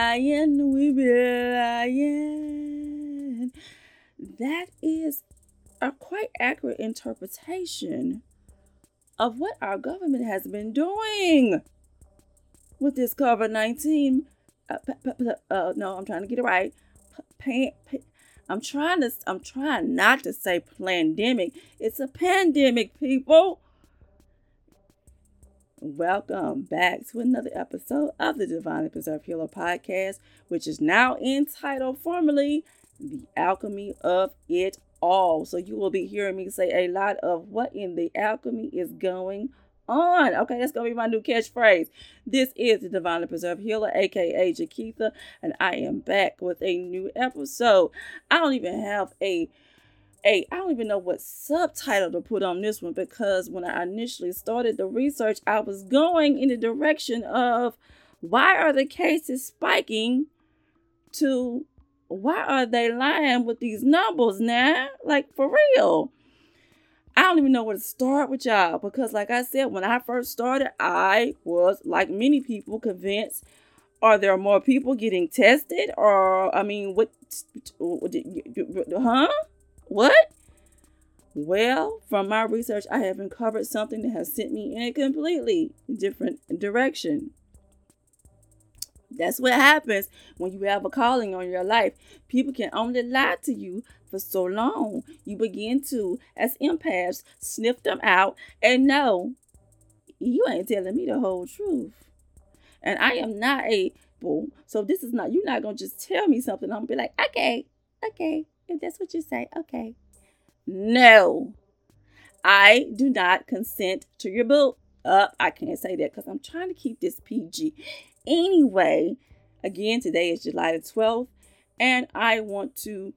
Lying, we be lying. That is a quite accurate interpretation of what our government has been doing with this COVID 19. Uh, uh, no, I'm trying to get it right. P- p- I'm trying to, I'm trying not to say pandemic. It's a pandemic, people. Welcome back to another episode of the Divinely Preserved Healer podcast, which is now entitled formally The Alchemy of It All. So you will be hearing me say a lot of what in the alchemy is going on. Okay, that's gonna be my new catchphrase. This is the Divinely Preserved Healer, aka Jakitha, and I am back with a new episode. I don't even have a a I don't even know what subtitle to put on this one because when I initially started the research, I was going in the direction of why are the cases spiking to why are they lying with these numbers now? Like for real. I don't even know where to start with y'all because, like I said, when I first started, I was, like many people, convinced are there more people getting tested? Or, I mean, what, huh? What? Well, from my research, I have uncovered something that has sent me in a completely different direction. That's what happens when you have a calling on your life. People can only lie to you for so long. You begin to, as empaths, sniff them out and know you ain't telling me the whole truth. And I am not a bull. So this is not, you're not going to just tell me something. I'm going to be like, okay, okay. If that's what you say, okay. No, I do not consent to your boot up. I can't say that because I'm trying to keep this PG. Anyway, again, today is July the 12th, and I want to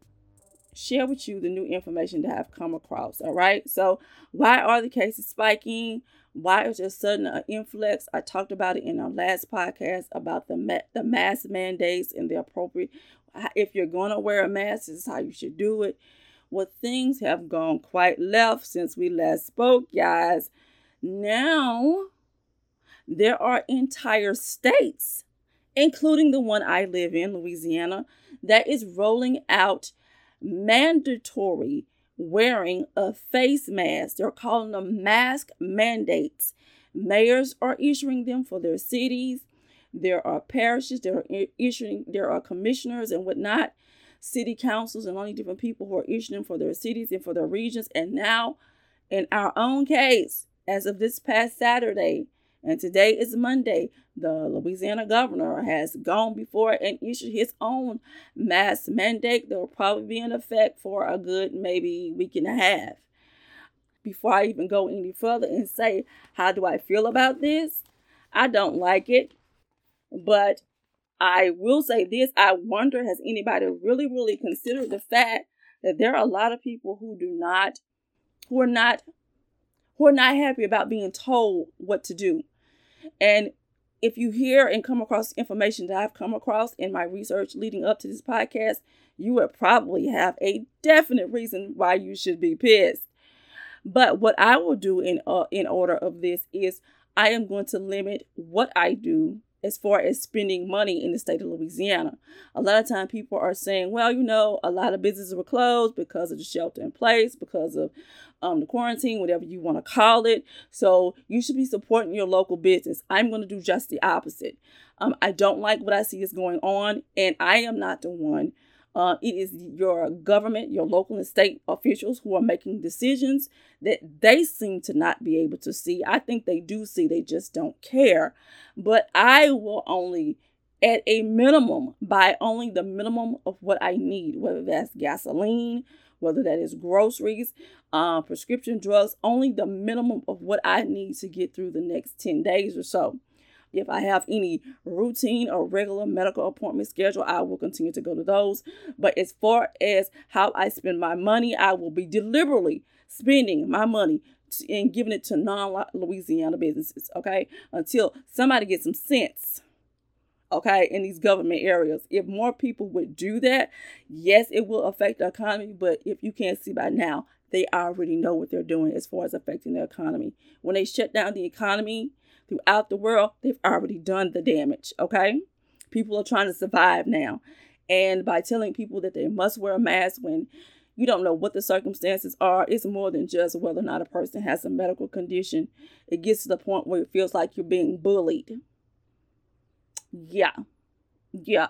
share with you the new information that I've come across. All right. So, why are the cases spiking? Why is there sudden uh, influx? I talked about it in our last podcast about the ma- the mask mandates and the appropriate if you're going to wear a mask, this is how you should do it. Well, things have gone quite left since we last spoke, guys. Now, there are entire states, including the one I live in, Louisiana, that is rolling out mandatory wearing of face masks. They're calling them mask mandates. Mayors are issuing them for their cities. There are parishes, there are issuing, there are commissioners and whatnot, city councils, and only different people who are issuing for their cities and for their regions. And now, in our own case, as of this past Saturday, and today is Monday, the Louisiana governor has gone before and issued his own mask mandate that will probably be in effect for a good maybe week and a half. Before I even go any further and say, how do I feel about this? I don't like it. But I will say this I wonder has anybody really, really considered the fact that there are a lot of people who do not, who are not, who are not happy about being told what to do. And if you hear and come across information that I've come across in my research leading up to this podcast, you would probably have a definite reason why you should be pissed. But what I will do in uh, in order of this is I am going to limit what I do as far as spending money in the state of Louisiana. A lot of time people are saying, well, you know, a lot of businesses were closed because of the shelter in place, because of um, the quarantine, whatever you want to call it. So you should be supporting your local business. I'm going to do just the opposite. Um, I don't like what I see is going on, and I am not the one uh, it is your government, your local and state officials who are making decisions that they seem to not be able to see. I think they do see, they just don't care. But I will only, at a minimum, buy only the minimum of what I need, whether that's gasoline, whether that is groceries, uh, prescription drugs, only the minimum of what I need to get through the next 10 days or so. If I have any routine or regular medical appointment schedule, I will continue to go to those. But as far as how I spend my money, I will be deliberately spending my money and giving it to non Louisiana businesses, okay? Until somebody gets some sense, okay, in these government areas. If more people would do that, yes, it will affect the economy. But if you can't see by now, they already know what they're doing as far as affecting the economy. When they shut down the economy, throughout the world, they've already done the damage, okay? People are trying to survive now. And by telling people that they must wear a mask when you don't know what the circumstances are, it's more than just whether or not a person has a medical condition. It gets to the point where it feels like you're being bullied. Yeah. Yeah.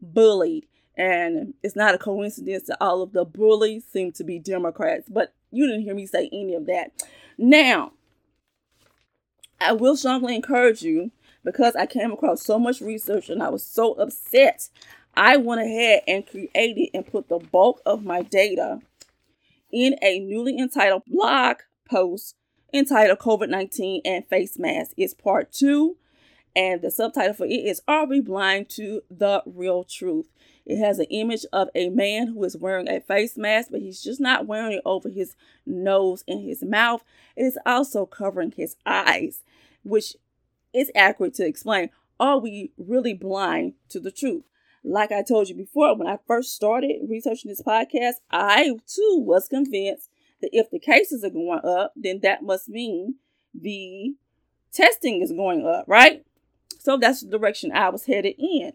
Bullied. And it's not a coincidence that all of the bullies seem to be Democrats, but you didn't hear me say any of that. Now, I will strongly encourage you because I came across so much research and I was so upset. I went ahead and created and put the bulk of my data in a newly entitled blog post entitled COVID 19 and Face Mask. It's part two, and the subtitle for it is Are We Blind to the Real Truth? It has an image of a man who is wearing a face mask, but he's just not wearing it over his nose and his mouth. It is also covering his eyes, which is accurate to explain are we really blind to the truth? Like I told you before, when I first started researching this podcast, I too was convinced that if the cases are going up, then that must mean the testing is going up, right? So that's the direction I was headed in.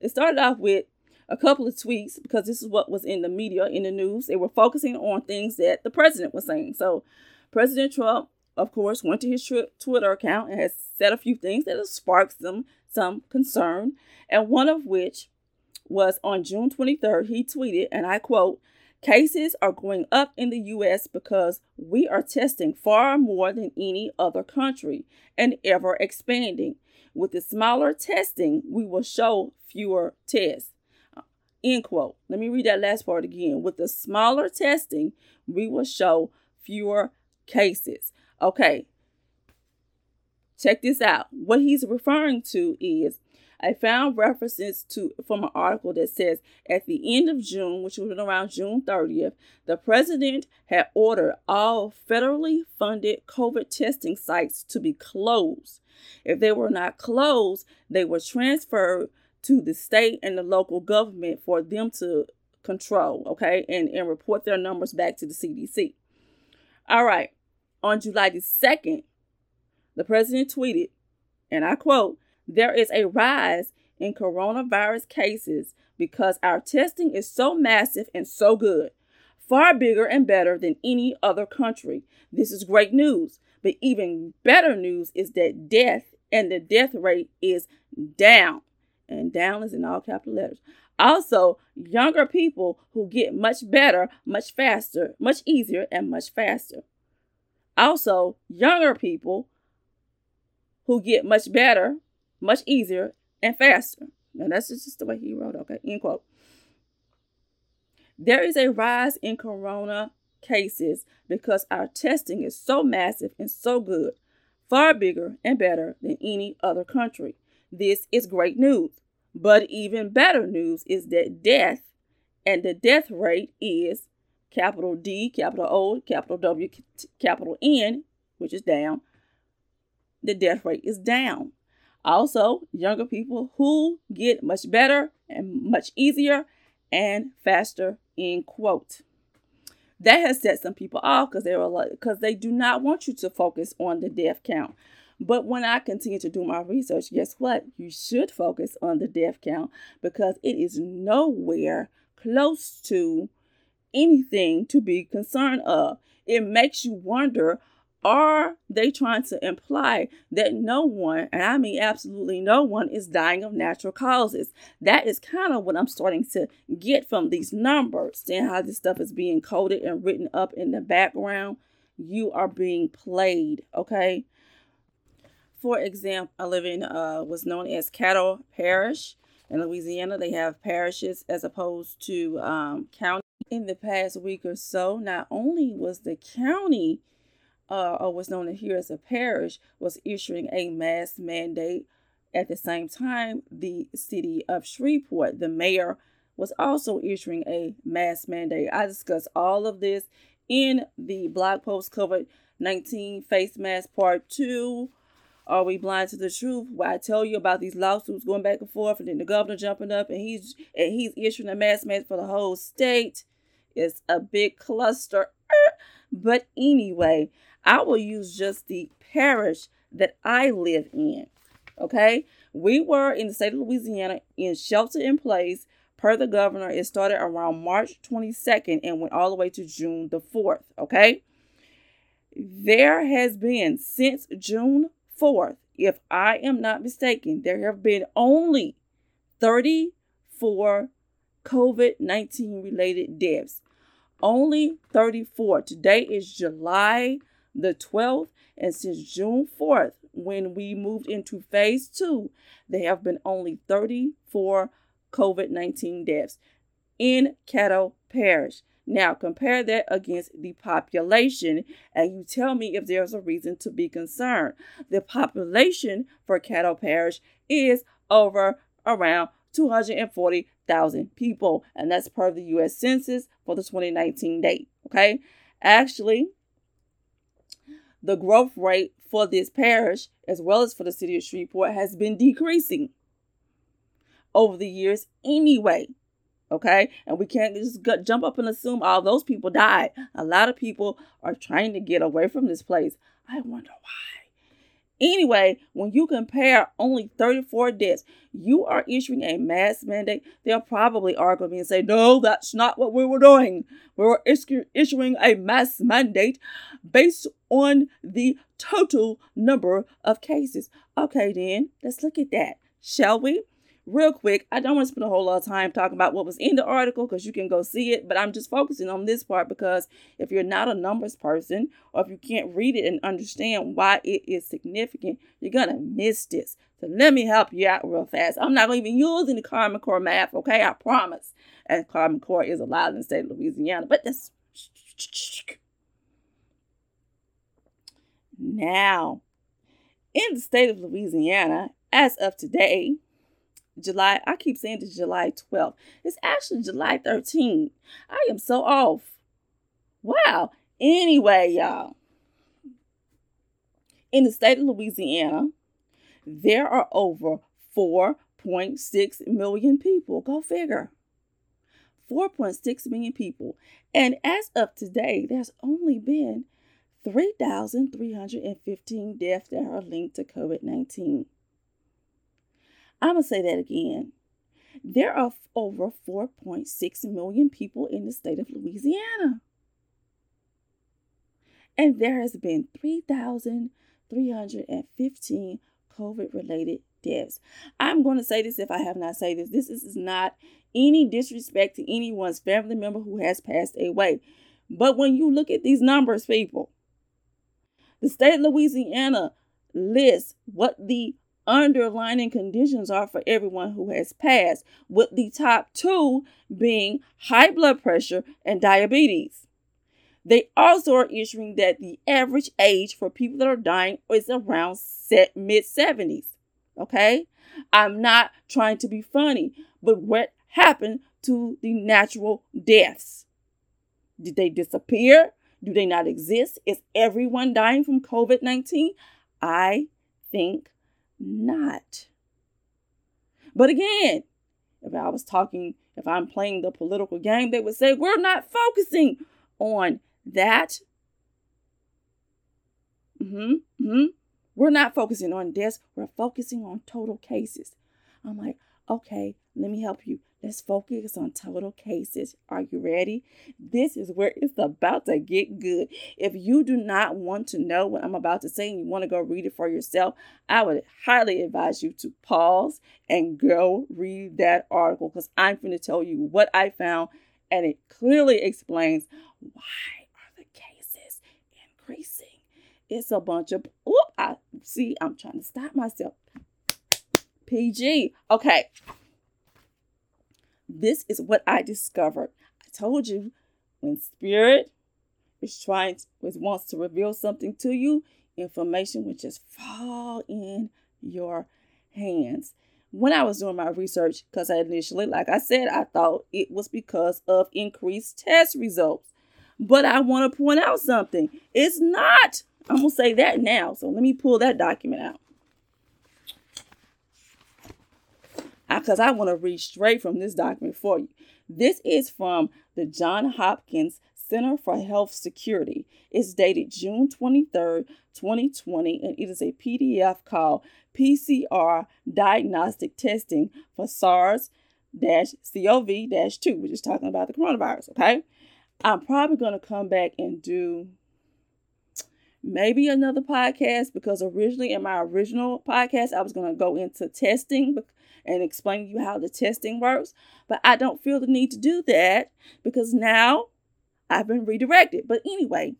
It started off with a couple of tweets because this is what was in the media, in the news. They were focusing on things that the president was saying. So, President Trump, of course, went to his Twitter account and has said a few things that have sparked some some concern, and one of which was on June 23rd. He tweeted, and I quote, Cases are going up in the US because we are testing far more than any other country and ever expanding. With the smaller testing, we will show fewer tests. Uh, end quote. Let me read that last part again. With the smaller testing, we will show fewer cases. Okay. Check this out. What he's referring to is I found references to from an article that says at the end of June, which was around June 30th, the president had ordered all federally funded COVID testing sites to be closed. If they were not closed, they were transferred to the state and the local government for them to control, okay, and, and report their numbers back to the CDC. All right. On July the 2nd, the president tweeted, and I quote, there is a rise in coronavirus cases because our testing is so massive and so good, far bigger and better than any other country. This is great news. But even better news is that death and the death rate is down. And down is in all capital letters. Also, younger people who get much better, much faster, much easier, and much faster. Also, younger people who get much better, much easier, and faster. Now, that's just the way he wrote, okay? End quote. There is a rise in corona cases because our testing is so massive and so good, far bigger and better than any other country. This is great news. But even better news is that death and the death rate is capital D, capital O, capital W, capital N, which is down. The death rate is down. Also, younger people who get much better and much easier and faster, in quote. That has set some people off because they were like because they do not want you to focus on the death count. But when i continue to do my research guess what? You should focus on the death count because it is nowhere close to anything to be concerned of. It makes you wonder are they trying to imply that no one, and I mean absolutely no one, is dying of natural causes? That is kind of what I'm starting to get from these numbers. Seeing how this stuff is being coded and written up in the background, you are being played, okay? For example, I live in uh, what's known as Caddo Parish in Louisiana. They have parishes as opposed to um, county. In the past week or so, not only was the county uh, or what's known here as a parish, was issuing a mask mandate. At the same time, the city of Shreveport, the mayor, was also issuing a mask mandate. I discussed all of this in the blog post COVID 19 face mask part two. Are we blind to the truth? Where I tell you about these lawsuits going back and forth, and then the governor jumping up and he's and he's issuing a mask mandate for the whole state. It's a big cluster. But anyway, I will use just the parish that I live in. Okay? We were in the state of Louisiana in shelter in place per the governor. It started around March 22nd and went all the way to June the 4th. Okay. There has been since June 4th, if I am not mistaken, there have been only 34 COVID 19 related deaths. Only 34. Today is July the 12th, and since June 4th, when we moved into phase two, there have been only 34 COVID 19 deaths in Caddo Parish. Now, compare that against the population, and you tell me if there's a reason to be concerned. The population for Caddo Parish is over around 240,000 people, and that's part of the U.S. Census for the 2019 date. Okay, actually, the growth rate for this parish, as well as for the city of Shreveport, has been decreasing over the years anyway. Okay, and we can't just jump up and assume all those people died. A lot of people are trying to get away from this place. I wonder why. Anyway, when you compare only 34 deaths, you are issuing a mass mandate. They'll probably argue with me and say, no, that's not what we were doing. We were issuing a mass mandate based on the total number of cases. Okay, then, let's look at that, shall we? Real quick, I don't want to spend a whole lot of time talking about what was in the article because you can go see it, but I'm just focusing on this part because if you're not a numbers person or if you can't read it and understand why it is significant, you're going to miss this. So let me help you out real fast. I'm not going to even using the Common Core math, okay? I promise. And Common Core is allowed in the state of Louisiana, but this. Now, in the state of Louisiana, as of today, July, I keep saying it's July 12th. It's actually July 13th. I am so off. Wow. Anyway, y'all, in the state of Louisiana, there are over 4.6 million people. Go figure. 4.6 million people. And as of today, there's only been 3,315 deaths that are linked to COVID 19. I'm going to say that again. There are over 4.6 million people in the state of Louisiana. And there has been 3,315 COVID related deaths. I'm going to say this if I have not said this. This is not any disrespect to anyone's family member who has passed away. But when you look at these numbers, people, the state of Louisiana lists what the underlining conditions are for everyone who has passed, with the top two being high blood pressure and diabetes. They also are issuing that the average age for people that are dying is around mid 70s. Okay? I'm not trying to be funny, but what happened to the natural deaths? Did they disappear? Do they not exist? Is everyone dying from COVID 19? I think not. But again, if I was talking, if I'm playing the political game, they would say, we're not focusing on that. Mm-hmm, mm-hmm. We're not focusing on deaths, we're focusing on total cases. I'm like, okay, let me help you. Let's focus on total cases. Are you ready? This is where it's about to get good. If you do not want to know what I'm about to say and you want to go read it for yourself, I would highly advise you to pause and go read that article because I'm going to tell you what I found and it clearly explains why are the cases increasing. It's a bunch of, oh, I see, I'm trying to stop myself. PG. Okay. This is what I discovered. I told you when spirit is trying to, wants to reveal something to you, information will just fall in your hands. When I was doing my research, because I initially, like I said, I thought it was because of increased test results. But I want to point out something. It's not. I'm going to say that now. So let me pull that document out. Because I want to read straight from this document for you. This is from the John Hopkins Center for Health Security. It's dated June 23rd, 2020, and it is a PDF called PCR Diagnostic Testing for SARS CoV 2, which is talking about the coronavirus. Okay. I'm probably going to come back and do maybe another podcast because originally in my original podcast, I was going to go into testing and explain to you how the testing works. But I don't feel the need to do that because now I've been redirected. But anyway,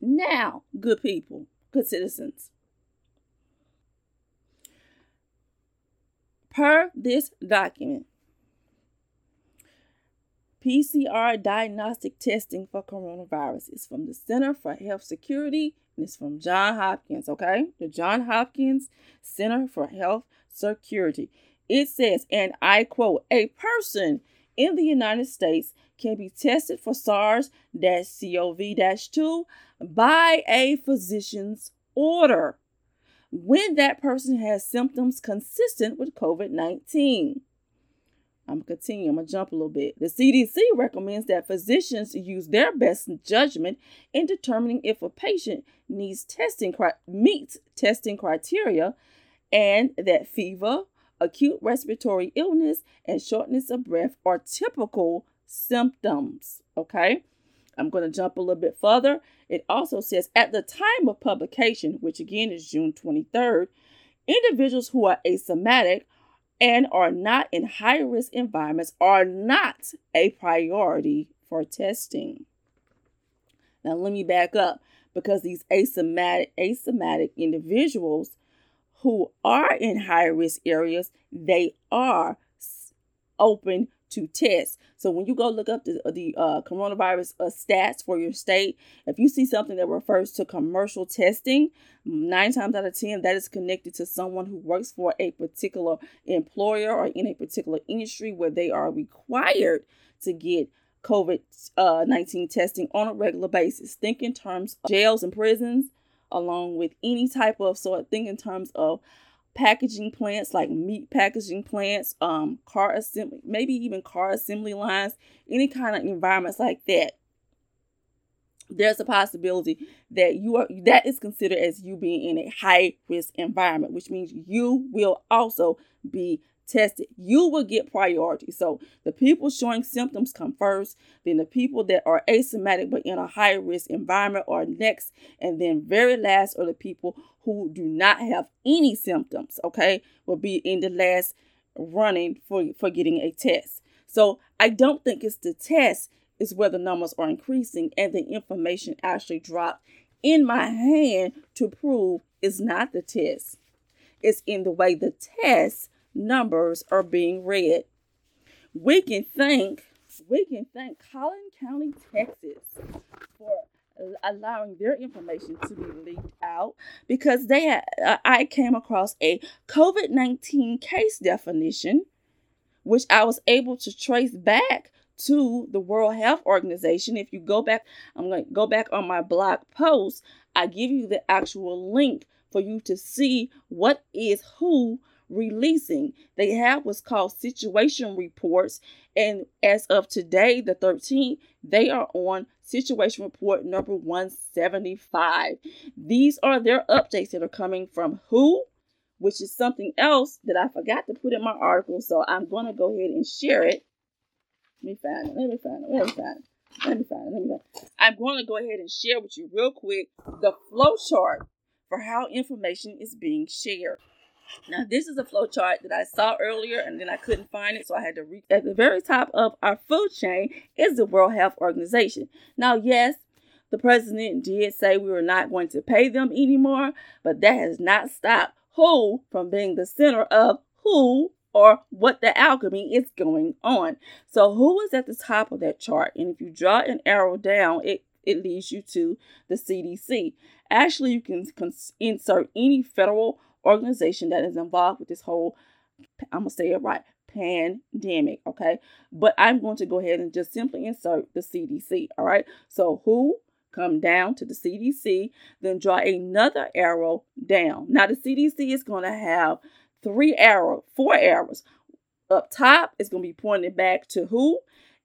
now, good people, good citizens, per this document, PCR diagnostic testing for coronavirus is from the Center for Health Security and it's from John Hopkins, okay? The John Hopkins Center for Health Security. It says, and I quote, a person in the United States can be tested for SARS CoV 2 by a physician's order when that person has symptoms consistent with COVID 19. I'm gonna continue. I'm gonna jump a little bit. The CDC recommends that physicians use their best judgment in determining if a patient needs testing meets testing criteria, and that fever, acute respiratory illness, and shortness of breath are typical symptoms. Okay. I'm to jump a little bit further. It also says at the time of publication, which again is June 23rd, individuals who are asymptomatic and are not in high risk environments are not a priority for testing. Now, let me back up because these asymptomatic, asymptomatic individuals who are in high risk areas, they are open to test. So when you go look up the, the uh, coronavirus uh, stats for your state, if you see something that refers to commercial testing, nine times out of ten that is connected to someone who works for a particular employer or in a particular industry where they are required to get COVID uh, 19 testing on a regular basis. Think in terms of jails and prisons, along with any type of sort. Think in terms of packaging plants like meat packaging plants, um, car assembly, maybe even car assembly lines, any kind of environments like that. There's a possibility that you are that is considered as you being in a high risk environment, which means you will also be tested, you will get priority. So the people showing symptoms come first, then the people that are asymptomatic but in a high risk environment are next, and then very last are the people who do not have any symptoms, okay, will be in the last running for, for getting a test. So I don't think it's the test is where the numbers are increasing and the information actually dropped in my hand to prove it's not the test. It's in the way the test numbers are being read. We can thank we can thank Collin County, Texas for allowing their information to be leaked out because they had, I came across a COVID-19 case definition which I was able to trace back to the World Health Organization. If you go back, I'm going to go back on my blog post. I give you the actual link for you to see what is WHO releasing. They have what's called situation reports. And as of today, the 13th, they are on situation report number 175. These are their updates that are coming from WHO, which is something else that I forgot to put in my article. So I'm going to go ahead and share it. Let me find it. Let me find it. Let me find it. Let me find it. Let me find it. I'm going to go ahead and share with you real quick the flow chart for how information is being shared. Now, this is a flow chart that I saw earlier and then I couldn't find it, so I had to read. At the very top of our food chain is the World Health Organization. Now, yes, the president did say we were not going to pay them anymore, but that has not stopped WHO from being the center of who or what the alchemy is going on. So, who is at the top of that chart? And if you draw an arrow down, it it leads you to the CDC. Actually, you can insert any federal organization that is involved with this whole, I'm going to say it right, pandemic. Okay. But I'm going to go ahead and just simply insert the CDC. All right. So who come down to the CDC, then draw another arrow down. Now the CDC is going to have three arrows, four arrows. Up top it's going to be pointed back to who,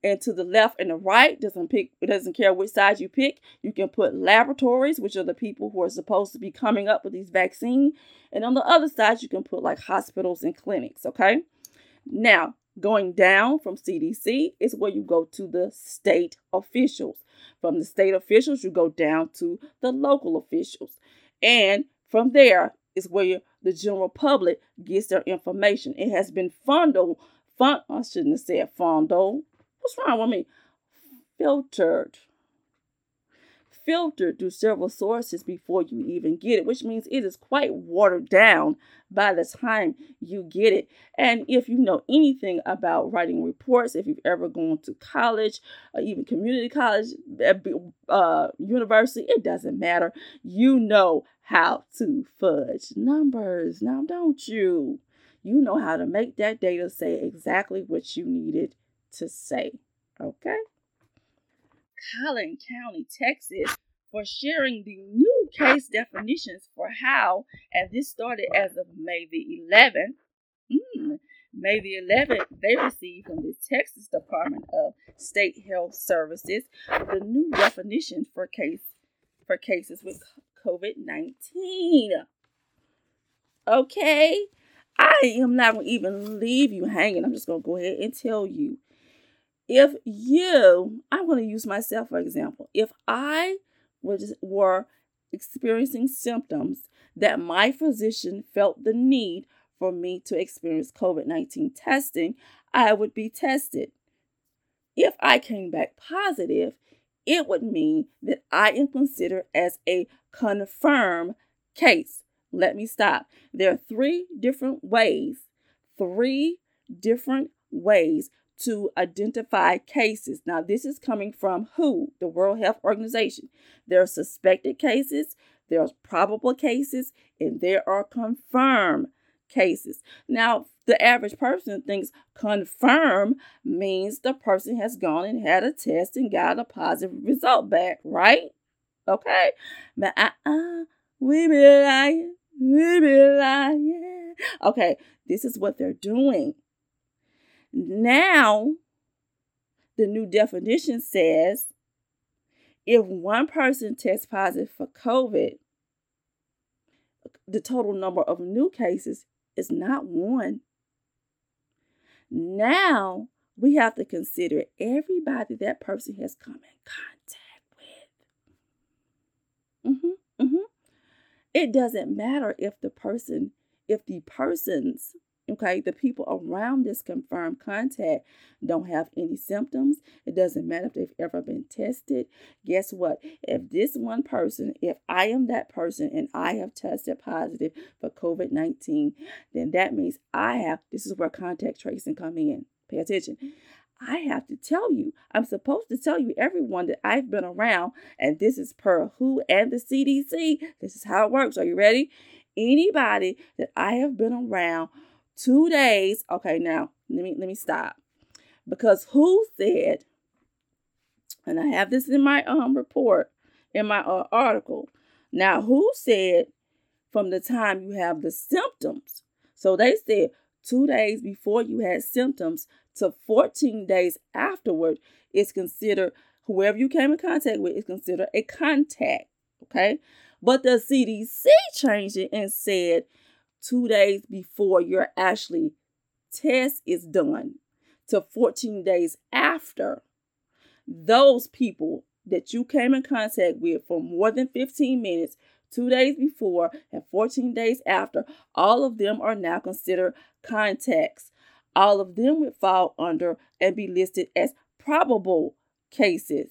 And to the left and the right doesn't pick it doesn't care which side you pick. You can put laboratories, which are the people who are supposed to be coming up with these vaccines. And on the other side, you can put like hospitals and clinics. Okay. Now, going down from CDC is where you go to the state officials. From the state officials, you go down to the local officials. And from there is where the general public gets their information. It has been funneled, fun, I shouldn't have said funneled. What's wrong with me? Filtered filtered through several sources before you even get it, which means it is quite watered down by the time you get it. And if you know anything about writing reports, if you've ever gone to college, or even community college, uh, uh university, it doesn't matter. You know how to fudge numbers. Now, don't you? You know how to make that data say exactly what you needed to say. Okay? Collin County, Texas, for sharing the new case definitions for how, and this started as of May the 11th. Mm, May the 11th, they received from the Texas Department of State Health Services the new definitions for case for cases with COVID-19. Okay, I am not going to even leave you hanging. I'm just going to go ahead and tell you if you, I'm going to use myself for example, if I was, were experiencing symptoms that my physician felt the need for me to experience COVID 19 testing, I would be tested. If I came back positive, it would mean that I am considered as a confirmed case. Let me stop. There are three different ways, three different ways to identify cases. Now, this is coming from WHO, the World Health Organization. There are suspected cases, there are probable cases, and there are confirmed cases. Now, the average person thinks confirm means the person has gone and had a test and got a positive result back, right? Okay. But uh-uh, we be lying, we be lying. Okay, this is what they're doing. Now, the new definition says if one person tests positive for COVID, the total number of new cases is not one. Now we have to consider everybody that person has come in contact with. Mm-hmm, mm-hmm. It doesn't matter if the person, if the persons Okay, the people around this confirmed contact don't have any symptoms. It doesn't matter if they've ever been tested. Guess what? If this one person, if I am that person and I have tested positive for COVID 19, then that means I have, this is where contact tracing come in. Pay attention. I have to tell you, I'm supposed to tell you everyone that I've been around, and this is per WHO and the CDC. This is how it works. Are you ready? Anybody that I have been around two days. Okay, now let me let me stop. Because WHO said, and I have this in my um report, in my uh, article. Now, WHO said from the time you have the symptoms. So they said two days before you had symptoms to 14 days afterward is considered whoever you came in contact with is considered a contact. Okay. But the CDC changed it and said two days before your actually test is done to 14 days after those people that you came in contact with for more than 15 minutes two days before and 14 days after all of them are now considered contacts. All of them would fall under and be listed as probable cases.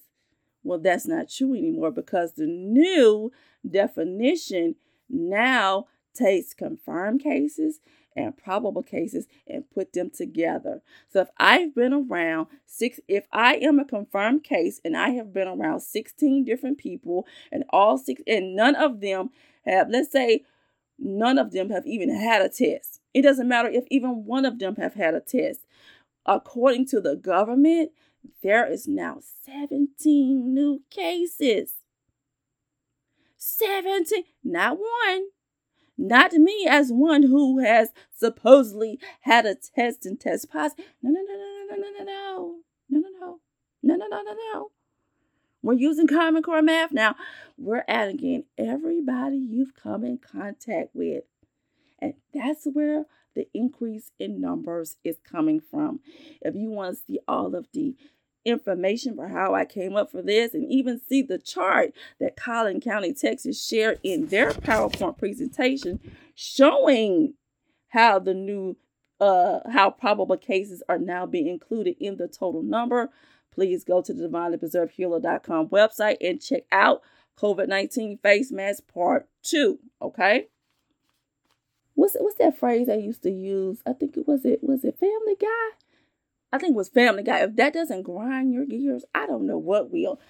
Well that's not true anymore because the new definition now takes confirmed cases and probable cases and put them together. So if I've been around six, if I am a confirmed case and I have been around 16 different people and all six, and none of them have, let's say, none of them have even had a test. It doesn't matter if even one of them have had a test. According to the government, there is now 17 new cases. 17, not one, not me as one who has supposedly had a test and test positive. No, no, no, no, no, no, no, no, no, no, no. No, no, no, no, no. We're using Common Core math now. We're adding in everybody you've come in contact with. And that's where the increase in numbers is coming from. If you want to see all of the information for how I came up for this and even see the chart that Collin County, Texas shared in their PowerPoint presentation showing how the new uh how probable cases are now being included in the total number please go to the divinelypreservedhealer.com website and check out COVID-19 face mask part two. Okay. What's what's that phrase I used to use? I think it was it was it Family Guy. I think it was Family Guy. If that doesn't grind your gears, I don't know what will.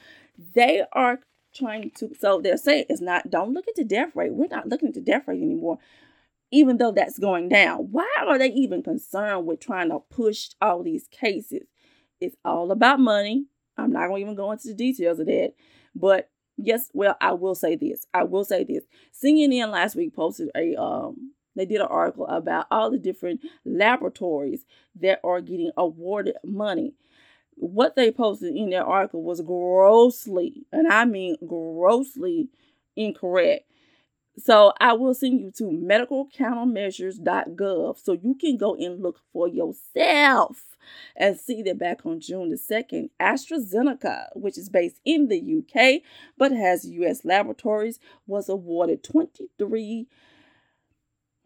They are trying to. So they're saying it's not. Don't look at the death rate. We're not looking at the death rate anymore even though that's going down. Why are they even concerned with trying to push all these cases? It's all about money. I'm not going to even go into the details of that. But yes, well, I will say this. I will say this. CNN last week posted a um they did an article about all the different laboratories that are getting awarded money. What they posted in their article was grossly, and I mean grossly incorrect. So I will send you to medicalcountermeasures.gov so you can go and look for yourself and see that back on June the 2nd, AstraZeneca, which is based in the UK but has US laboratories, was awarded 23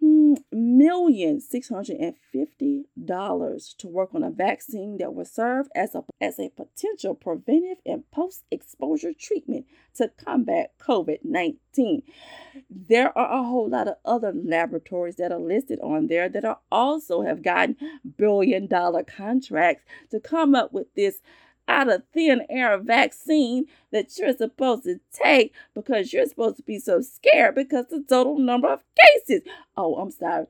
Mm, million six hundred and fifty dollars to work on a vaccine that would serve as a as a potential preventive and post exposure treatment to combat COVID nineteen. There are a whole lot of other laboratories that are listed on there that are also have gotten billion dollar contracts to come up with this out of thin air vaccine that you're supposed to take because you're supposed to be so scared because the total number of cases. Oh, I'm sorry.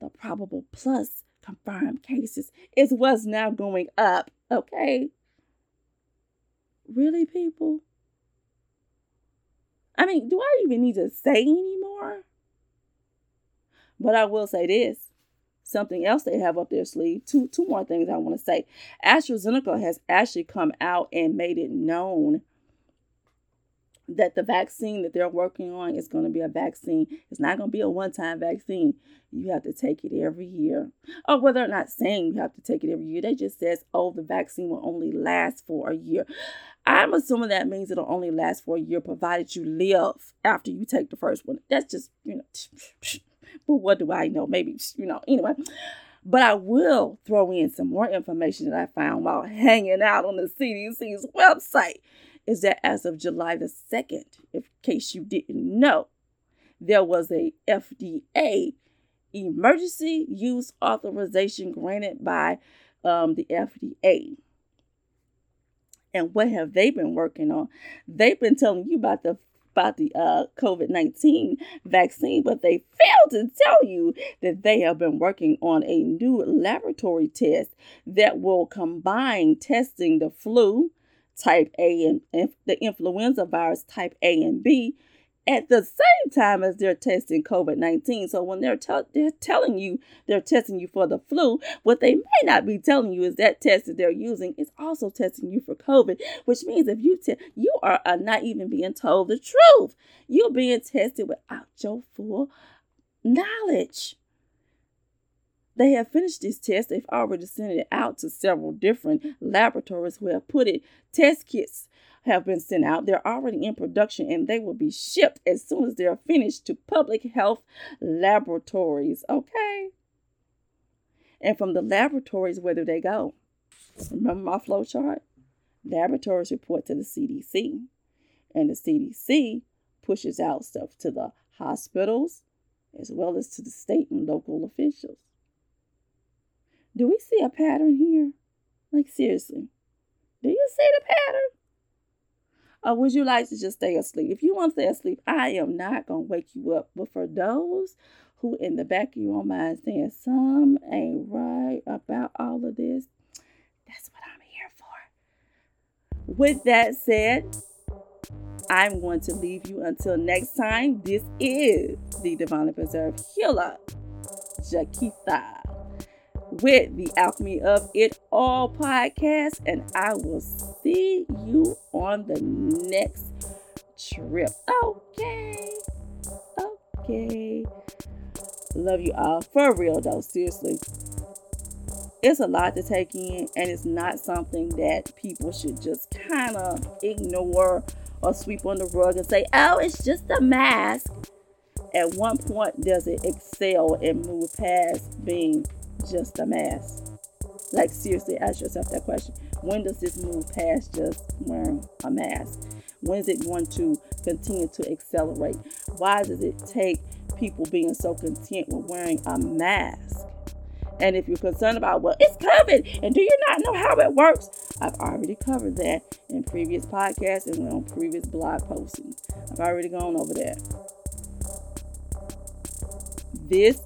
The probable plus confirmed cases is what's now going up. Okay. Really, people? I mean, do I even need to say anymore? But I will say this something else they have up their sleeve. Two two more things I want to say. AstraZeneca has actually come out and made it known that the vaccine that they're working on is going to be a vaccine. It's not going to be a one-time vaccine. You have to take it every year. Oh, well, they're not saying you have to take it every year. They just says, oh, the vaccine will only last for a year. I'm assuming that means it'll only last for a year, provided you live after you take the first one. That's just, you know, but what do I know? Maybe, you know, anyway. But I will throw in some more information that I found while hanging out on the CDC's website. Is that as of July the 2nd, in case you didn't know, there was a FDA emergency use authorization granted by um, the FDA. And what have they been working on? They've been telling you about the about the uh, COVID 19 vaccine, but they failed to tell you that they have been working on a new laboratory test that will combine testing the flu type A and, and the influenza virus type A and B at the same time as they're testing COVID 19. So when they're, te- they're telling you they're testing you for the flu, what they may not be telling you is that test that they're using is also testing you for COVID, which means if you you are, are not even being told the truth. You're being tested without your full knowledge. They have finished this test. They've already sent it out to several different laboratories who have put it test kits have been sent out. They're already in production and they will be shipped as soon as they're finished to public health laboratories. Okay. And from the laboratories, where do they go? Remember my flow chart? Laboratories report to the CDC, and the CDC pushes out stuff to the hospitals as well as to the state and local officials. Do we see a pattern here? Like, seriously, do you see the pattern? Or would you like to just stay asleep? If you want to stay asleep, I am not going to wake you up. But for those who in the back of your mind saying some ain't right about all of this, that's what I'm here for. With that said, I'm going to leave you until next time. This is the Divinely Preserved Healer, Jakitha. With the Alchemy of It All podcast, and I will see you on the next trip. Okay. Okay. Love you all. For real, though. Seriously. It's a lot to take in, and it's not something that people should just kind of ignore or sweep on the rug and say, oh, it's just a mask. At one point, does it excel and move past being just a mask? Like, seriously, ask yourself that question. When does this move past just wearing a mask? When is it going to continue to accelerate? Why does it take people being so content with wearing a mask? And if you're concerned about, well, it's COVID, and do you not know how it works? I've already covered that in previous podcasts and on previous blog postings. I've already gone over that. This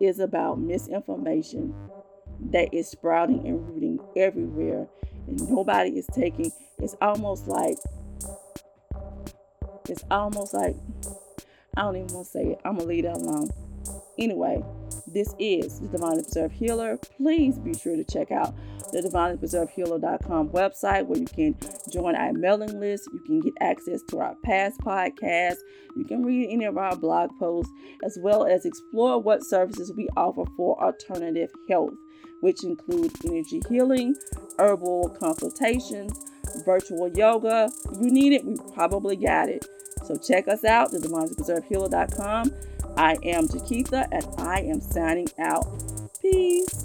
is about misinformation that is sprouting and rooting everywhere, and nobody is taking. It's almost like it's almost like I don't even want to say it. I'm gonna leave that alone. Anyway, this is the Divinely Preserved Healer. Please be sure to check out the divinelypreservedhealer.com website where you can join our mailing list. You can get access to our past podcasts. You can read any of our blog posts, as well as explore what services we offer for alternative health, which include energy healing, herbal consultations, virtual yoga. You need it, we probably got it. So check us out, the divinelypreservedhealer.com. I am Jaquitha, and I am signing out. Peace.